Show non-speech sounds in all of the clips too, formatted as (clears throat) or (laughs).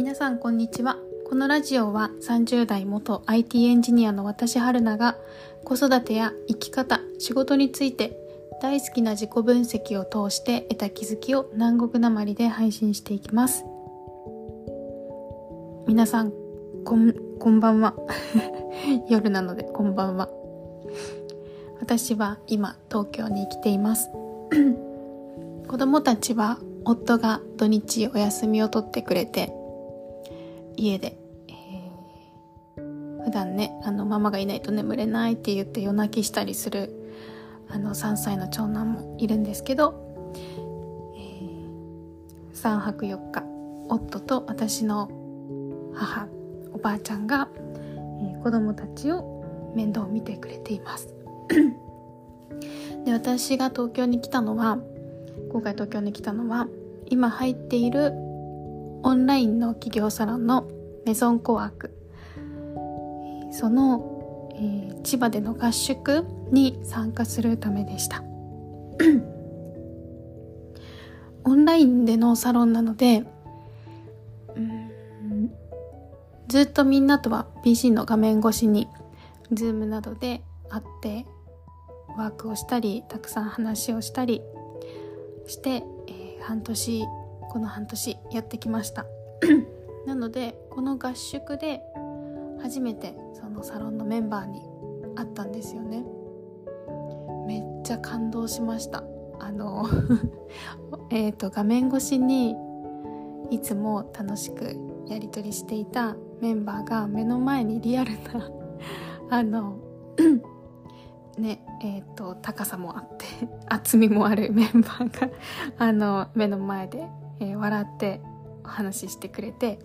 皆さんこんにちは。このラジオは30代元 IT エンジニアの私春菜が子育てや生き方仕事について大好きな自己分析を通して得た気づきを南国なまりで配信していきます。皆さんこんこんばんは。(laughs) 夜なのでこんばんは。私は今東京に来ています。(laughs) 子供たちは夫が土日お休みを取ってくれて家で、えー、普段ねあのママがいないと眠れないって言って夜泣きしたりするあの3歳の長男もいるんですけど、えー、3泊4日夫と私の母おばあちゃんが、えー、子供たちを面倒を見てくれています。で私が東京に来たのは今回東京に来たのは今入っているオンラインの企業サロンのメゾンコワーク。その、えー、千葉での合宿に参加するためでした。(coughs) オンラインでのサロンなのでずっとみんなとは PC の画面越しに Zoom などで会ってワークをしたりたくさん話をしたりして、えー、半年この半年やってきました。(clears throat) なのでこの合宿で初めてそのサロンのメンバーに会ったんですよね。めっちゃ感動しました。あの (laughs) えっと画面越しにいつも楽しくやり取りしていたメンバーが目の前にリアルな (laughs) あの (clears throat) ねえっ、ー、と高さもあって厚みもあるメンバーがあの目の前で、えー、笑ってお話ししてくれて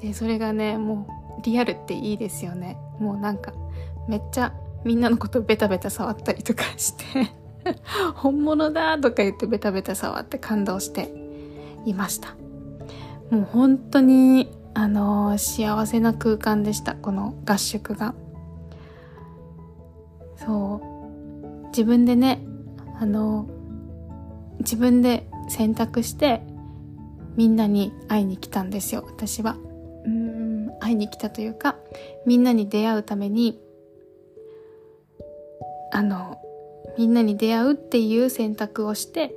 でそれがねもうリアルっていいですよね。もうなんかめっちゃみんなのことベタベタ触ったりとかして (laughs) 本物だとか言ってベタベタ触って感動していました。もう本当にあのー、幸せな空間でしたこの合宿が。そう。自分でねあの自分で選択してみんなに会いに来たんですよ私は。うん会いに来たというかみんなに出会うためにあのみんなに出会うっていう選択をして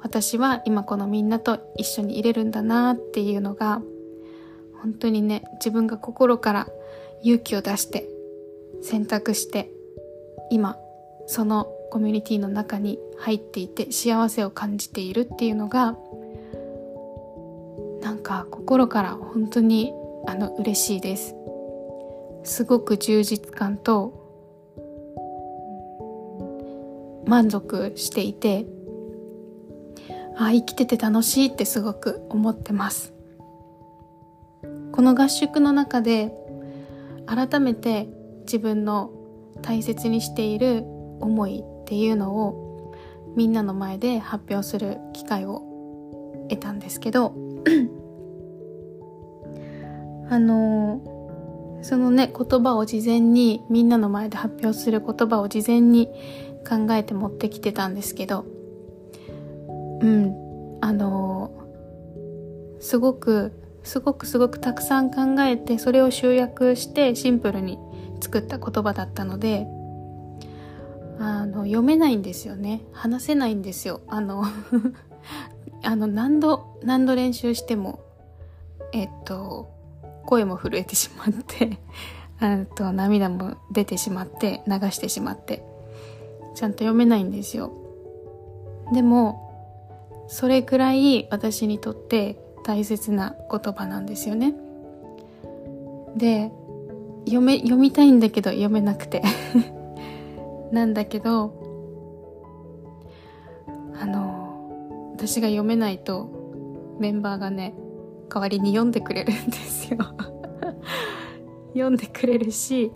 私は今このみんなと一緒にいれるんだなっていうのが本当にね自分が心から勇気を出して選択して今そのコミュニティの中に入っていて幸せを感じているっていうのがか心から本当にあの嬉しいです。すごく充実感と満足していてあ生きてて楽しいってすごく思ってます。この合宿の中で改めて自分の大切にしている思いっていうのをみんなの前で発表する機会を得たんですけどあのそのね言葉を事前にみんなの前で発表する言葉を事前に考えて持ってきてたんですけどうんあのすごくすごくすごくたくさん考えてそれを集約してシンプルに作った言葉だったのであの読めないんですよね。話せないんですよ。あの (laughs) あの何度何度練習してもえっと声も震えてしまって (laughs) あと涙も出てしまって流してしまってちゃんと読めないんですよ。でもそれくらい私にとって大切な言葉なんですよね。で読め読みたいんだけど読めなくて。(laughs) なんだけどあの私が読めないとメンバーがね代わりに読んでくれるんですよ。(laughs) 読んでくれるし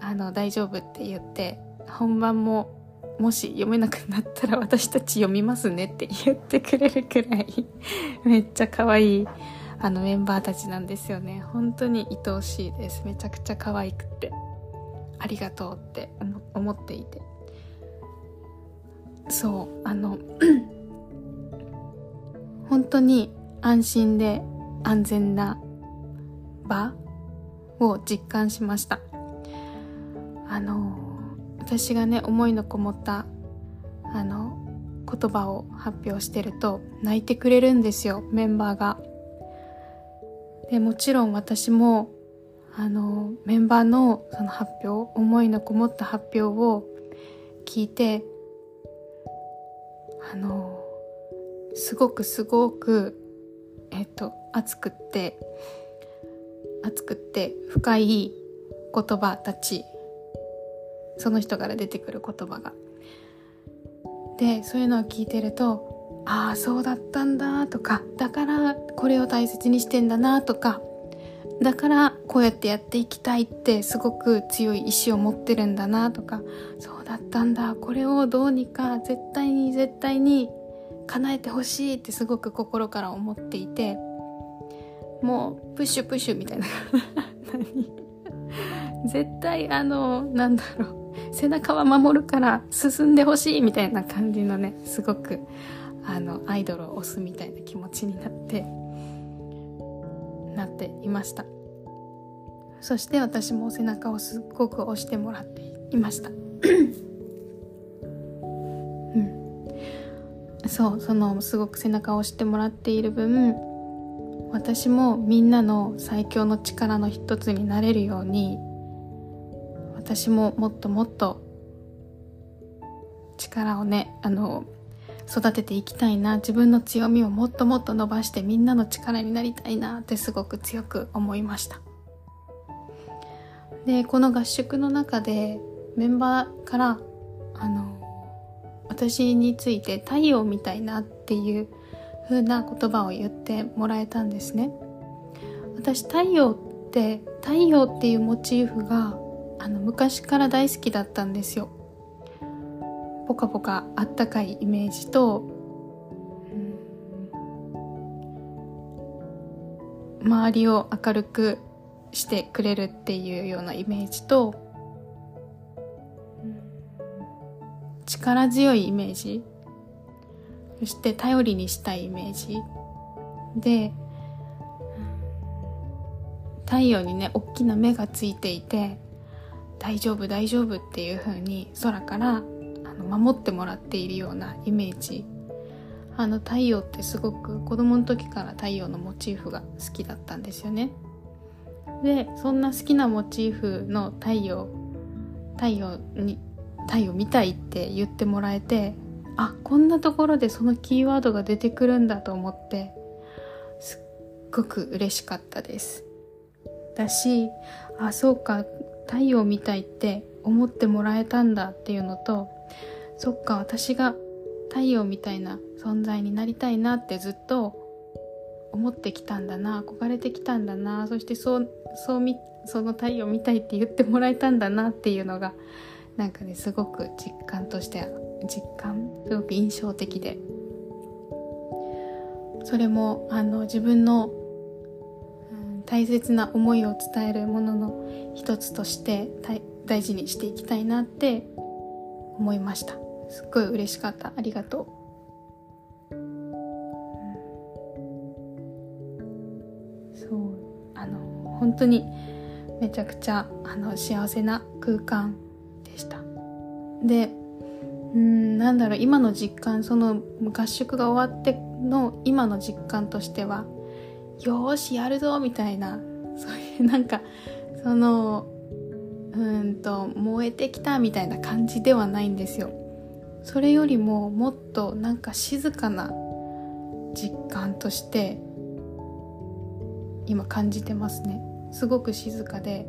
あの大丈夫って言って本番ももし読めなくなったら私たち読みますねって言ってくれるくらい (laughs) めっちゃ可愛いあのメンバーたちなんですよね。本当に愛おしいです。めちゃくちゃ可愛くてありがとうって思っていて。そうあの (clears throat) 本当に安心で安全な場を実感しましたあの私がね思いのこもったあの言葉を発表してると泣いてくれるんですよメンバーが。でもちろん私もあのメンバーのその発表思いのこもった発表を聞いてあのすごくすごくえっと熱くって熱くって深い言葉たちその人から出てくる言葉が。でそういうのを聞いてるとああそうだったんだとかだからこれを大切にしてんだなとかだからこうやってやっていきたいってすごく強い意志を持ってるんだなとかそうだったんだこれをどうにか絶対に絶対に叶えてほしいってすごく心から思っていてもうプッシュプッシュみたいな。何？絶対あのなんだろう。背中は守るから進んでほしいみたいな感じのねすごくあのアイドルを推すみたいな気持ちになってなっていました。そして私も背中をすっごく押してもらっていました。そうそのすごく背中を押してもらっている分私もみんなの最強の力の一つになれるように私ももっともっと力をねあの育てていきたいな自分の強みをもっともっと伸ばしてみんなの力になりたいなってすごく強く思いました。でこの合宿の中でメンバーからあの私について太陽みたいなっていう風な言葉を言ってもらえたんですね。私太陽って太陽っていうモチーフがあの昔から大好きだったんですよ。ポカポカあったかいイメージと、うん、周りを明るくしてくれるっていうようなイメージと、力強いイメージ。そして頼りにしたいイメージ。で、太陽にね大きな目がついていて大丈夫大丈夫っていう風に空からあの守ってもらっているようなイメージ。あの太陽ってすごく子供の時から太陽のモチーフが好きだったんですよね。でそんな好きなモチーフの太陽太陽に太陽見たいって言ってもらえてあこんなところでそのキーワードが出てくるんだと思ってすっごく嬉しかったです。だしあそうか太陽みたいって思ってもらえたんだっていうのとそっか私が太陽みたいな存在になりたいなってずっと思ってきたんだな憧れてきたんだなそしてそうそうみその太陽みたいって言ってもらえたんだなっていうのがなんかねすごく実感として実感？すごく印象的で。それもあの自分の大切な思いを伝えるものの一つとして大事にしていきたいなって思いました。すっごい嬉しかった。ありがとう、うん、そう。あの本当にめちゃくちゃあの幸せな空間でした。でうんなんだろう今の実感その合宿が終わっての今の実感としてはよしやるぞみたいなそういうなんかそのうんと燃えてきたみたいな感じではないんですよ。それよりももっとなんか静かな実感として今感じてますね。すごく静かで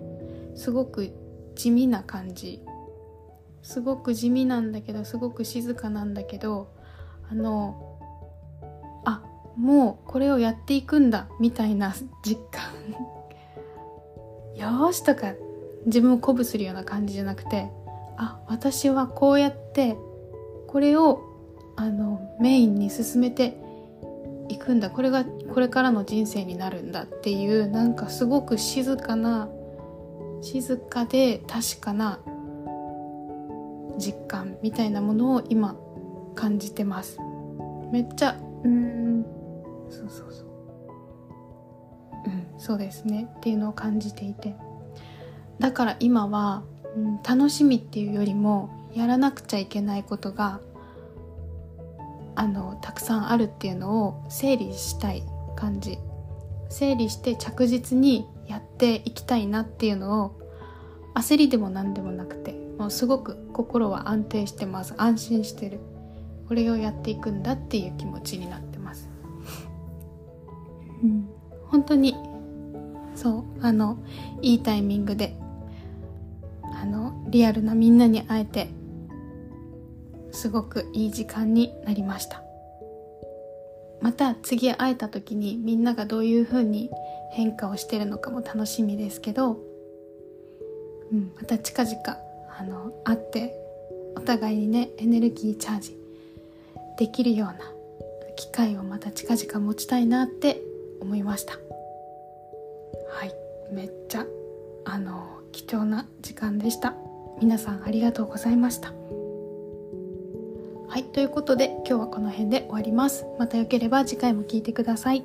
すごく地味な感じ。すごく地味なんだけどすごく静かなんだけどあのあもうこれをやっていくんだみたいな実感。(laughs) よしとか自分を鼓舞するような感じじゃなくてあ私はこうやってこれをあのメインに進めていくんだ。これがこれからの人生になるんだっていうなんかすごく静かな静かで確かな実感みたいなものを今感じてます。めっちゃうんそうそうそう。うんそうですね。っていうのを感じていて。だから今は、うん、楽しみっていうよりもやらなくちゃいけないことがあのたくさんあるっていうのを整理したい感じ。整理して着実にやっていきたいなっていうのを焦りでも何でもなくてもうすごく心は安定してます。安心してる。これをやっていくんだっていう気持ちになってます、うん、本当にそうあのいいタイミングであのリアルなみんなに会えてすごくいい時間になりました。また次会えた時にみんながどういう風に変化をしてるのかも楽しみですけど、うん、また近々あの会ってお互いにねエネルギーチャージできるような機会をまた近々持ちたいなって思いました。はい。めっちゃあの貴重な時間でした。皆さんありがとうございました。はい、ということで今日はこの辺で終わります。またよければ次回も聴いてください。